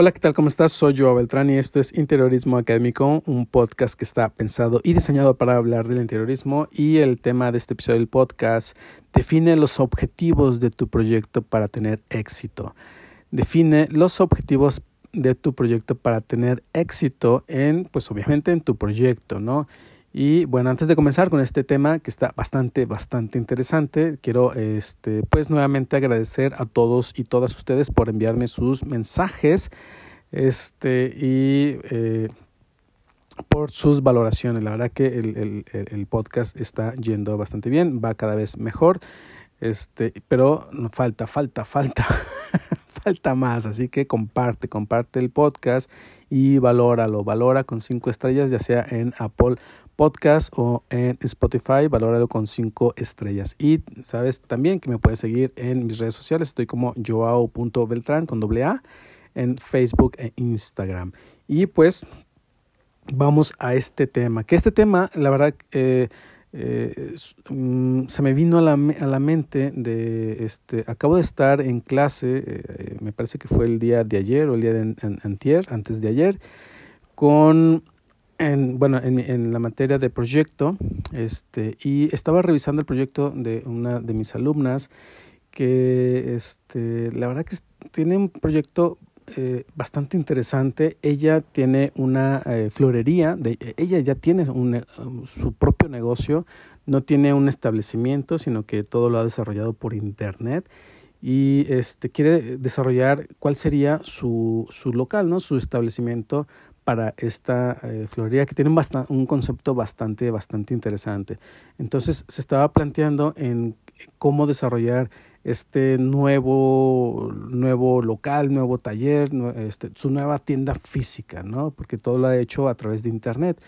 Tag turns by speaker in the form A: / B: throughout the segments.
A: Hola, ¿qué tal? ¿Cómo estás? Soy Joao Beltrán y esto es Interiorismo Académico, un podcast que está pensado y diseñado para hablar del interiorismo y el tema de este episodio del podcast define los objetivos de tu proyecto para tener éxito. Define los objetivos de tu proyecto para tener éxito en, pues obviamente en tu proyecto, ¿no? Y bueno, antes de comenzar con este tema que está bastante, bastante interesante, quiero este, pues nuevamente agradecer a todos y todas ustedes por enviarme sus mensajes este, y eh, por sus valoraciones. La verdad que el, el, el, podcast está yendo bastante bien, va cada vez mejor, este, pero falta, falta, falta, falta más. Así que comparte, comparte el podcast y valóralo, valora con cinco estrellas, ya sea en Apple podcast o en Spotify, valóralo con cinco estrellas. Y sabes también que me puedes seguir en mis redes sociales, estoy como joao.beltrán con doble A en Facebook e Instagram. Y pues vamos a este tema, que este tema, la verdad, eh, eh, mm, se me vino a la, a la, mente de, este, acabo de estar en clase, eh, me parece que fue el día de ayer o el día de antier, antes de ayer, con en, bueno, en, en, la materia de proyecto, este, y estaba revisando el proyecto de una de mis alumnas, que este, la verdad que tiene un proyecto eh, bastante interesante. Ella tiene una eh, florería, de, ella ya tiene un, su propio negocio, no tiene un establecimiento, sino que todo lo ha desarrollado por internet y este quiere desarrollar cuál sería su, su local, ¿no? su establecimiento para esta eh, florería que tiene un, concepto bastante, bastante interesante. Entonces se estaba planteando en cómo desarrollar este nuevo, nuevo local, nuevo taller, este, su nueva tienda física, ¿no? Porque todo lo ha hecho a través de Internet.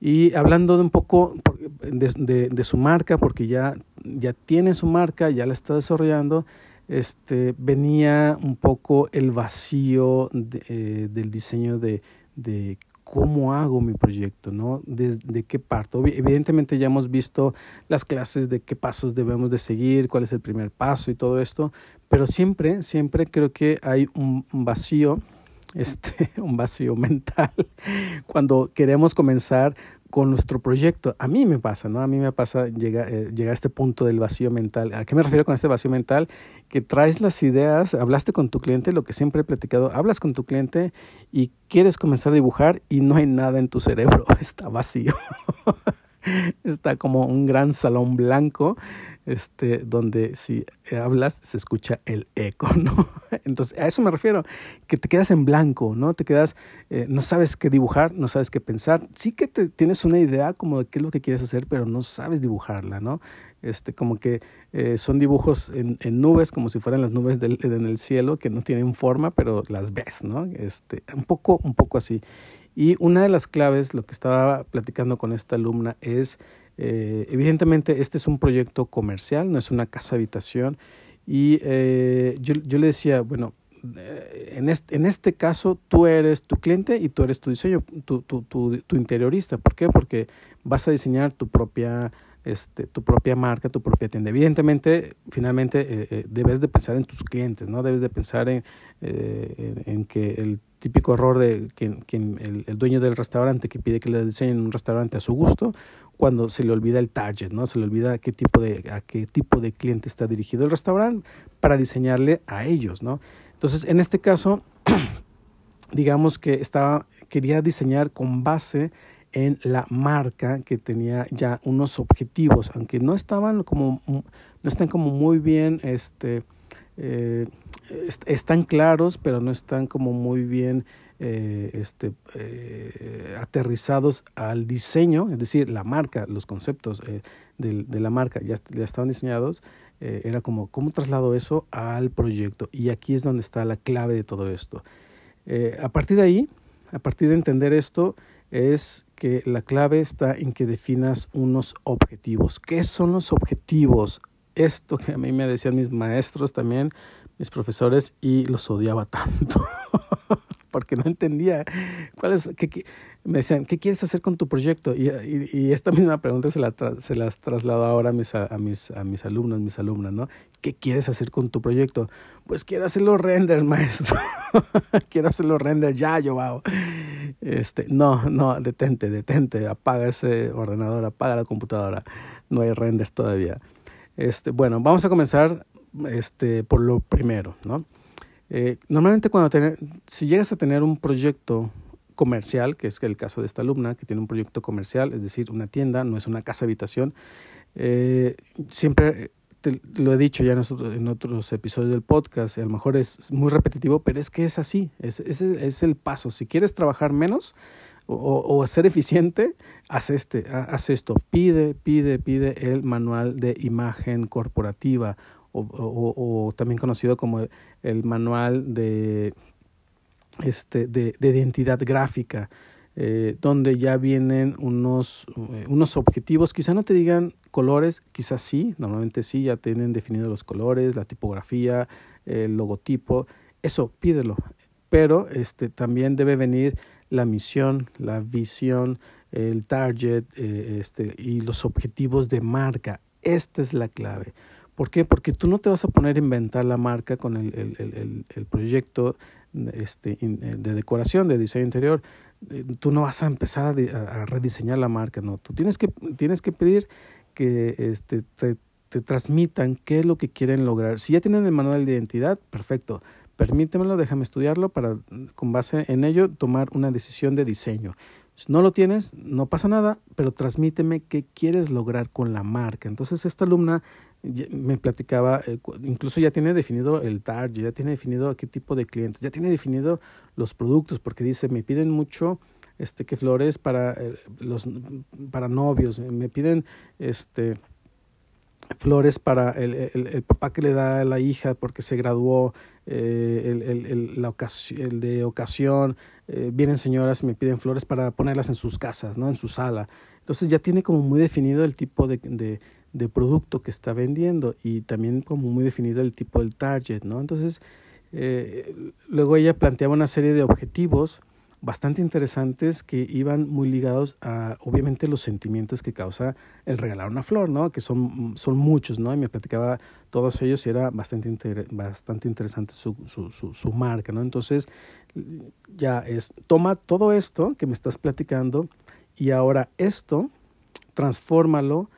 A: Y hablando un poco de, su marca, porque ya, ya tiene su marca, ya la está desarrollando, este, venía un poco el vacío eh, del diseño de, de cómo hago mi proyecto, ¿no? De, qué parto. Evidentemente ya hemos visto las clases de qué pasos debemos de seguir, cuál es el primer paso y todo esto, pero siempre, siempre creo que hay un vacío, este, un vacío mental cuando queremos comenzar con nuestro proyecto. A mí me pasa, ¿no? A mí me pasa llegar, eh, llegar a este punto del vacío mental. ¿A qué me refiero con este vacío mental? Que traes las ideas, hablaste con tu cliente, lo que siempre he platicado, hablas con tu cliente y quieres comenzar a dibujar y no hay nada en tu cerebro, está vacío. está como un gran salón blanco este, donde si hablas se escucha el eco, ¿no? Entonces, a eso me refiero, que te quedas en blanco, ¿no? Te quedas, eh, no sabes qué dibujar, no sabes qué pensar. Sí que te, tienes una idea como de qué es lo que quieres hacer, pero no sabes dibujarla, ¿no? Este, como que eh, son dibujos en, en, nubes, como si fueran las nubes del, en el cielo, que no tienen forma, pero las ves, ¿no? Este, un poco, un poco así. Y una de las claves, lo que estaba platicando con esta alumna, es eh, evidentemente, este es un proyecto comercial, no es una casa habitación. Y eh, yo, yo, le decía, bueno, eh, en, este, en este caso tú eres tu cliente y tú eres tu diseño, tu, tu, tu, tu interiorista. ¿Por qué? Porque vas a diseñar tu propia este, tu propia marca, tu propia tienda. Evidentemente, finalmente eh, eh, debes de pensar en tus clientes, ¿no? Debes de pensar en, eh, en, que el típico error de que, el, el, dueño del restaurante que pide que le diseñen un restaurante a su gusto, cuando se le olvida el target, ¿no? Se le olvida qué tipo de, a qué tipo de cliente está dirigido el restaurante para diseñarle a ellos, ¿no? Entonces, en este caso, digamos que estaba, quería diseñar con base en la marca que tenía ya unos objetivos, aunque no estaban como, no están como muy bien, este, eh, están claros, pero no están como muy bien eh, este, eh, aterrizados al diseño, es decir, la marca, los conceptos de, de, la marca ya, ya estaban diseñados, era como, ¿cómo traslado eso al proyecto? Y aquí es donde está la clave de todo esto. A partir de ahí, a partir de entender esto, es que la clave está en que definas unos objetivos. ¿Qué son los objetivos? Esto que a mí me decían mis maestros también, mis profesores, y los odiaba tanto, porque no entendía cuál es, que, me decían, ¿qué quieres hacer con tu proyecto? Y, esta misma pregunta se, la se las traslado ahora a mis, a, mis, a mis alumnos, mis alumnas, ¿no? ¿Qué quieres hacer con tu proyecto? Pues quiero hacer los renders, maestro. quiero hacer los renders ya, yo wow. Este, no, no, detente, detente, apaga ese ordenador, apaga la computadora. No hay renders todavía. Este, bueno, vamos a comenzar este, por lo primero, ¿no? Eh, normalmente cuando si llegas a tener un proyecto comercial, que es el caso de esta alumna, que tiene un proyecto comercial, es decir, una tienda, no es una casa habitación, eh, siempre te, lo he dicho ya en, otros episodios del podcast, a lo mejor es muy repetitivo, pero es que es así, es el paso. Si quieres trabajar menos o, o, ser eficiente, haz, este, haz esto, pide, pide, pide el manual de imagen corporativa o, también conocido como el manual de, este, de, identidad gráfica, eh, donde ya vienen unos, eh, unos objetivos, quizá no te digan colores, quizás sí, normalmente sí, ya tienen definidos los colores, la tipografía, el logotipo, eso pídelo, pero este, también debe venir la misión, la visión, el target eh, este, y los objetivos de marca. Esta es la clave. ¿Por qué? Porque tú no te vas a poner a inventar la marca con el, el, el, el proyecto este, eh, de decoración, de diseño interior. Eh, tú no vas a empezar a, rediseñar la marca, no. Tú tienes que, tienes que pedir que este, te, te transmitan qué es lo que quieren lograr. Si ya tienen el manual de identidad, perfecto. Permítemelo, déjame estudiarlo para, con base en ello, tomar una decisión de diseño. Si no lo tienes, no pasa nada, pero transmíteme qué quieres lograr con la marca. Entonces, esta alumna me platicaba, eh, incluso ya tiene definido el target, ya tiene definido qué tipo de clientes, ya tiene definido los productos, porque dice, me piden mucho este que flores para eh, los para novios, me piden este flores para el, el, el, papá que le da a la hija porque se graduó, eh, el, la ocasión, el de ocasión, eh, vienen señoras y me piden flores para ponerlas en sus casas, ¿no? en su sala. Entonces ya tiene como muy definido el tipo de, de, de producto que está vendiendo y también como muy definido el tipo del target, ¿no? Entonces, eh, luego ella planteaba una serie de objetivos bastante interesantes que iban muy ligados a, obviamente, los sentimientos que causa el regalar una flor, ¿no? Que son, son muchos, ¿no? Y me platicaba todos ellos y era bastante, bastante interesante su, su, su, marca, ¿no? Entonces, ya es, toma todo esto que me estás platicando y ahora esto, transfórmalo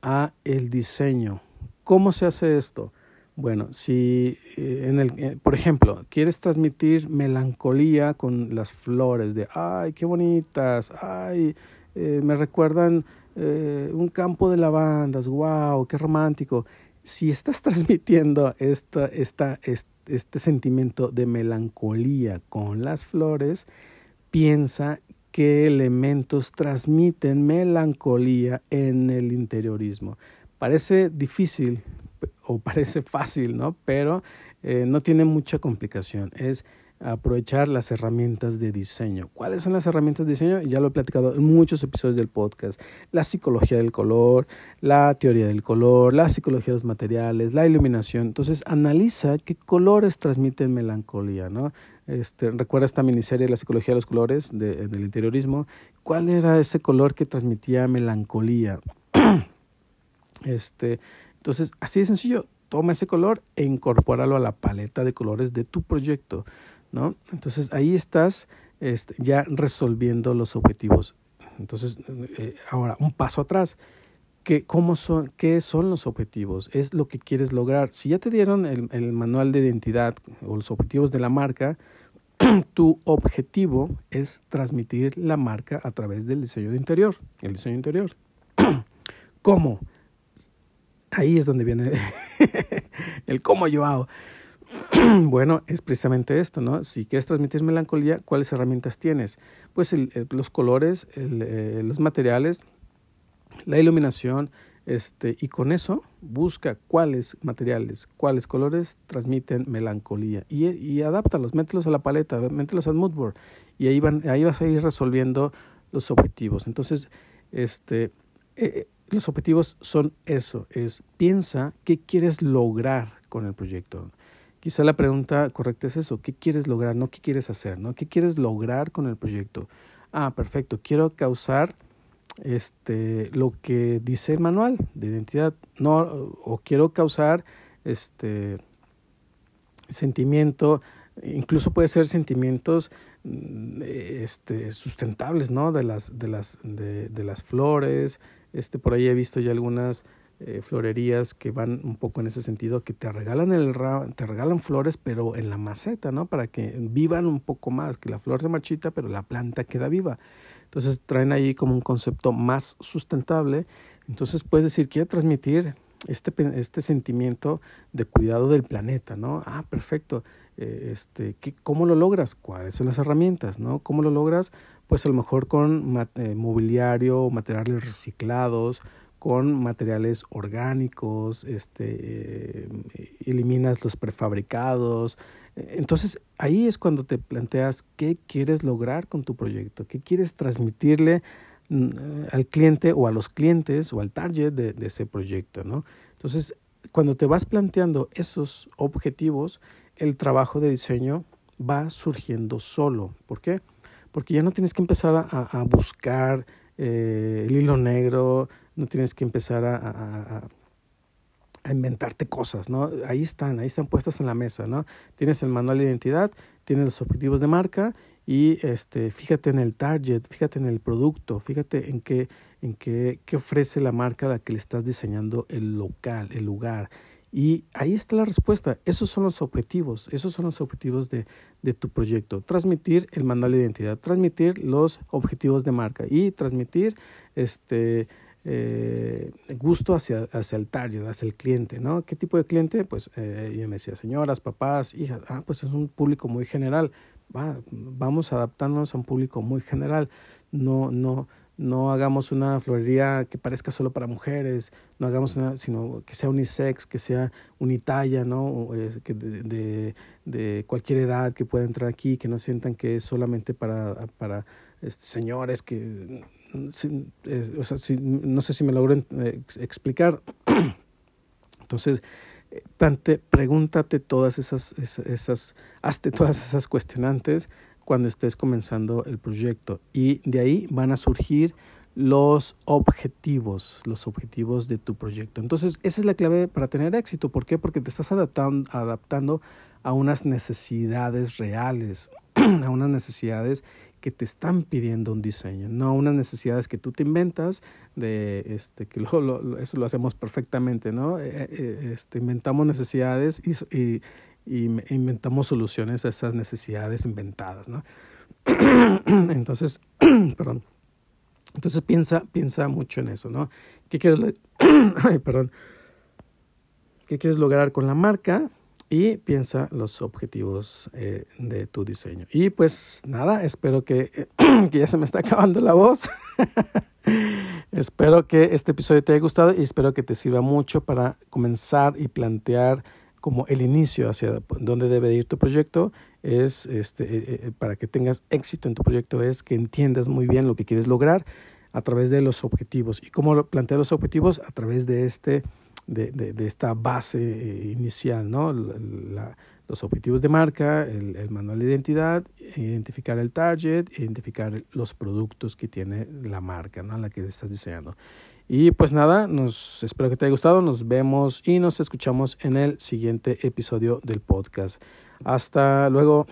A: a el diseño. ¿Cómo se hace esto? Bueno, si eh, en el, eh, por ejemplo, quieres transmitir melancolía con las flores de, ay, qué bonitas, ay, eh, me recuerdan un campo de lavandas, wow, qué romántico. Si estás transmitiendo esta, esta, este sentimiento de melancolía con las flores, piensa qué elementos transmiten melancolía en el interiorismo. Parece difícil, o parece fácil, ¿no? Pero eh, no tiene mucha complicación. Es aprovechar las herramientas de diseño. ¿Cuáles son las herramientas de diseño? Ya lo he platicado en muchos episodios del podcast. La psicología del color, la teoría del color, la psicología de los materiales, la iluminación. Entonces, analiza qué colores transmiten melancolía, ¿no? Este, recuerda esta miniserie La psicología de los colores de, del interiorismo. ¿Cuál era ese color que transmitía melancolía? este, entonces, así de sencillo, toma ese color e incorpóralo a la paleta de colores de tu proyecto, ¿no? Entonces, ahí estás este, ya resolviendo los objetivos. Entonces, eh, ahora, un paso atrás. ¿Qué, cómo son, ¿Qué son los objetivos? Es lo que quieres lograr. Si ya te dieron el, el manual de identidad o los objetivos de la marca, tu objetivo es transmitir la marca a través del diseño de interior, el diseño interior. ¿Cómo? Ahí es donde viene el cómo yo hago. bueno, es precisamente esto, ¿no? Si quieres transmitir melancolía, ¿cuáles herramientas tienes? Pues los colores, eh, los materiales, la iluminación, este, y con eso busca cuáles materiales, cuáles colores transmiten melancolía y, y adáptalos, mételos a la paleta, mételos al moodboard y ahí, van, ahí vas a ir resolviendo los objetivos. Entonces, este, eh los objetivos son eso, es piensa qué quieres lograr con el proyecto. Quizá la pregunta correcta es eso, ¿qué quieres lograr? No qué quieres hacer, ¿no? ¿Qué quieres lograr con el proyecto? Ah, perfecto, quiero causar este lo que dice el manual de identidad, no o quiero causar este sentimiento, incluso puede ser sentimientos mm, este sustentables, ¿no? de las de las de, de las flores, este por ahí he visto ya algunas eh, florerías que van un poco en ese sentido, que te regalan, el te regalan flores, pero en la maceta, ¿no? Para que vivan un poco más, que la flor se marchita, pero la planta queda viva. Entonces traen ahí como un concepto más sustentable. Entonces puedes decir, quiero transmitir este, este sentimiento de cuidado del planeta, ¿no? Ah, perfecto. Eh, este, ¿qué, ¿Cómo lo logras? ¿Cuáles son las herramientas, no? ¿Cómo lo logras? Pues a lo mejor con eh, mobiliario, materiales reciclados, con materiales orgánicos, este, eh, eliminas los prefabricados. Entonces ahí es cuando te planteas qué quieres lograr con tu proyecto, qué quieres transmitirle al cliente o a los clientes o al target de, ese proyecto. ¿no? Entonces, cuando te vas planteando esos objetivos, el trabajo de diseño va surgiendo solo. ¿Por qué? Porque ya no tienes que empezar a, buscar eh, el hilo negro, no tienes que empezar a, a, a, inventarte cosas, ¿no? Ahí están, ahí están puestas en la mesa, ¿no? Tienes el manual de identidad, tienes los objetivos de marca y este, fíjate en el target, fíjate en el producto, fíjate en qué, en qué, qué ofrece la marca a la que le estás diseñando el local, el lugar. Y ahí está la respuesta. Esos son los objetivos. Esos son los objetivos de, de, tu proyecto. Transmitir el manual de identidad, transmitir los objetivos de marca y transmitir este eh, gusto hacia, hacia el target, hacia el cliente, ¿no? ¿Qué tipo de cliente? Pues eh, yo me decía, señoras, papás, hijas, ah, pues es un público muy general. Va, vamos adaptándonos a un público muy general. No, no, no hagamos una florería que parezca solo para mujeres, no hagamos una, sino que sea unisex, que sea unitalla, ¿no? que de, de, cualquier edad que pueda entrar aquí, que no sientan que es solamente para, para este, señores que, o sea, no sé si me logro eh, explicar. Entonces, eh, pregúntate todas esas, esas, esas, hazte todas esas cuestionantes cuando estés comenzando el proyecto y de ahí van a surgir los objetivos, los objetivos de tu proyecto. Entonces, esa es la clave para tener éxito. ¿Por qué? Porque te estás adaptando, adaptando a unas necesidades reales, a unas necesidades que te están pidiendo un diseño, no unas necesidades que tú te inventas, de este, que lo, eso lo hacemos perfectamente, ¿no? Eh, eh, este, inventamos necesidades y, y inventamos soluciones a esas necesidades inventadas, ¿no? Entonces, perdón. Entonces piensa, piensa mucho en eso, ¿no? ¿Qué quieres, Ay, perdón. ¿Qué quieres lograr con la marca? Y piensa los objetivos eh, de tu diseño. Y pues nada, espero que, que ya se me está acabando la voz. espero que este episodio te haya gustado y espero que te sirva mucho para comenzar y plantear como el inicio hacia dónde debe ir tu proyecto es este eh, eh, para que tengas éxito en tu proyecto es que entiendas muy bien lo que quieres lograr a través de los objetivos y cómo plantear los objetivos a través de este de, de, esta base eh, inicial no los objetivos de marca el, el, manual de identidad identificar el target identificar los productos que tiene la marca no la que estás diseñando y pues nada, nos espero que te haya gustado, nos vemos y nos escuchamos en el siguiente episodio del podcast. Hasta luego.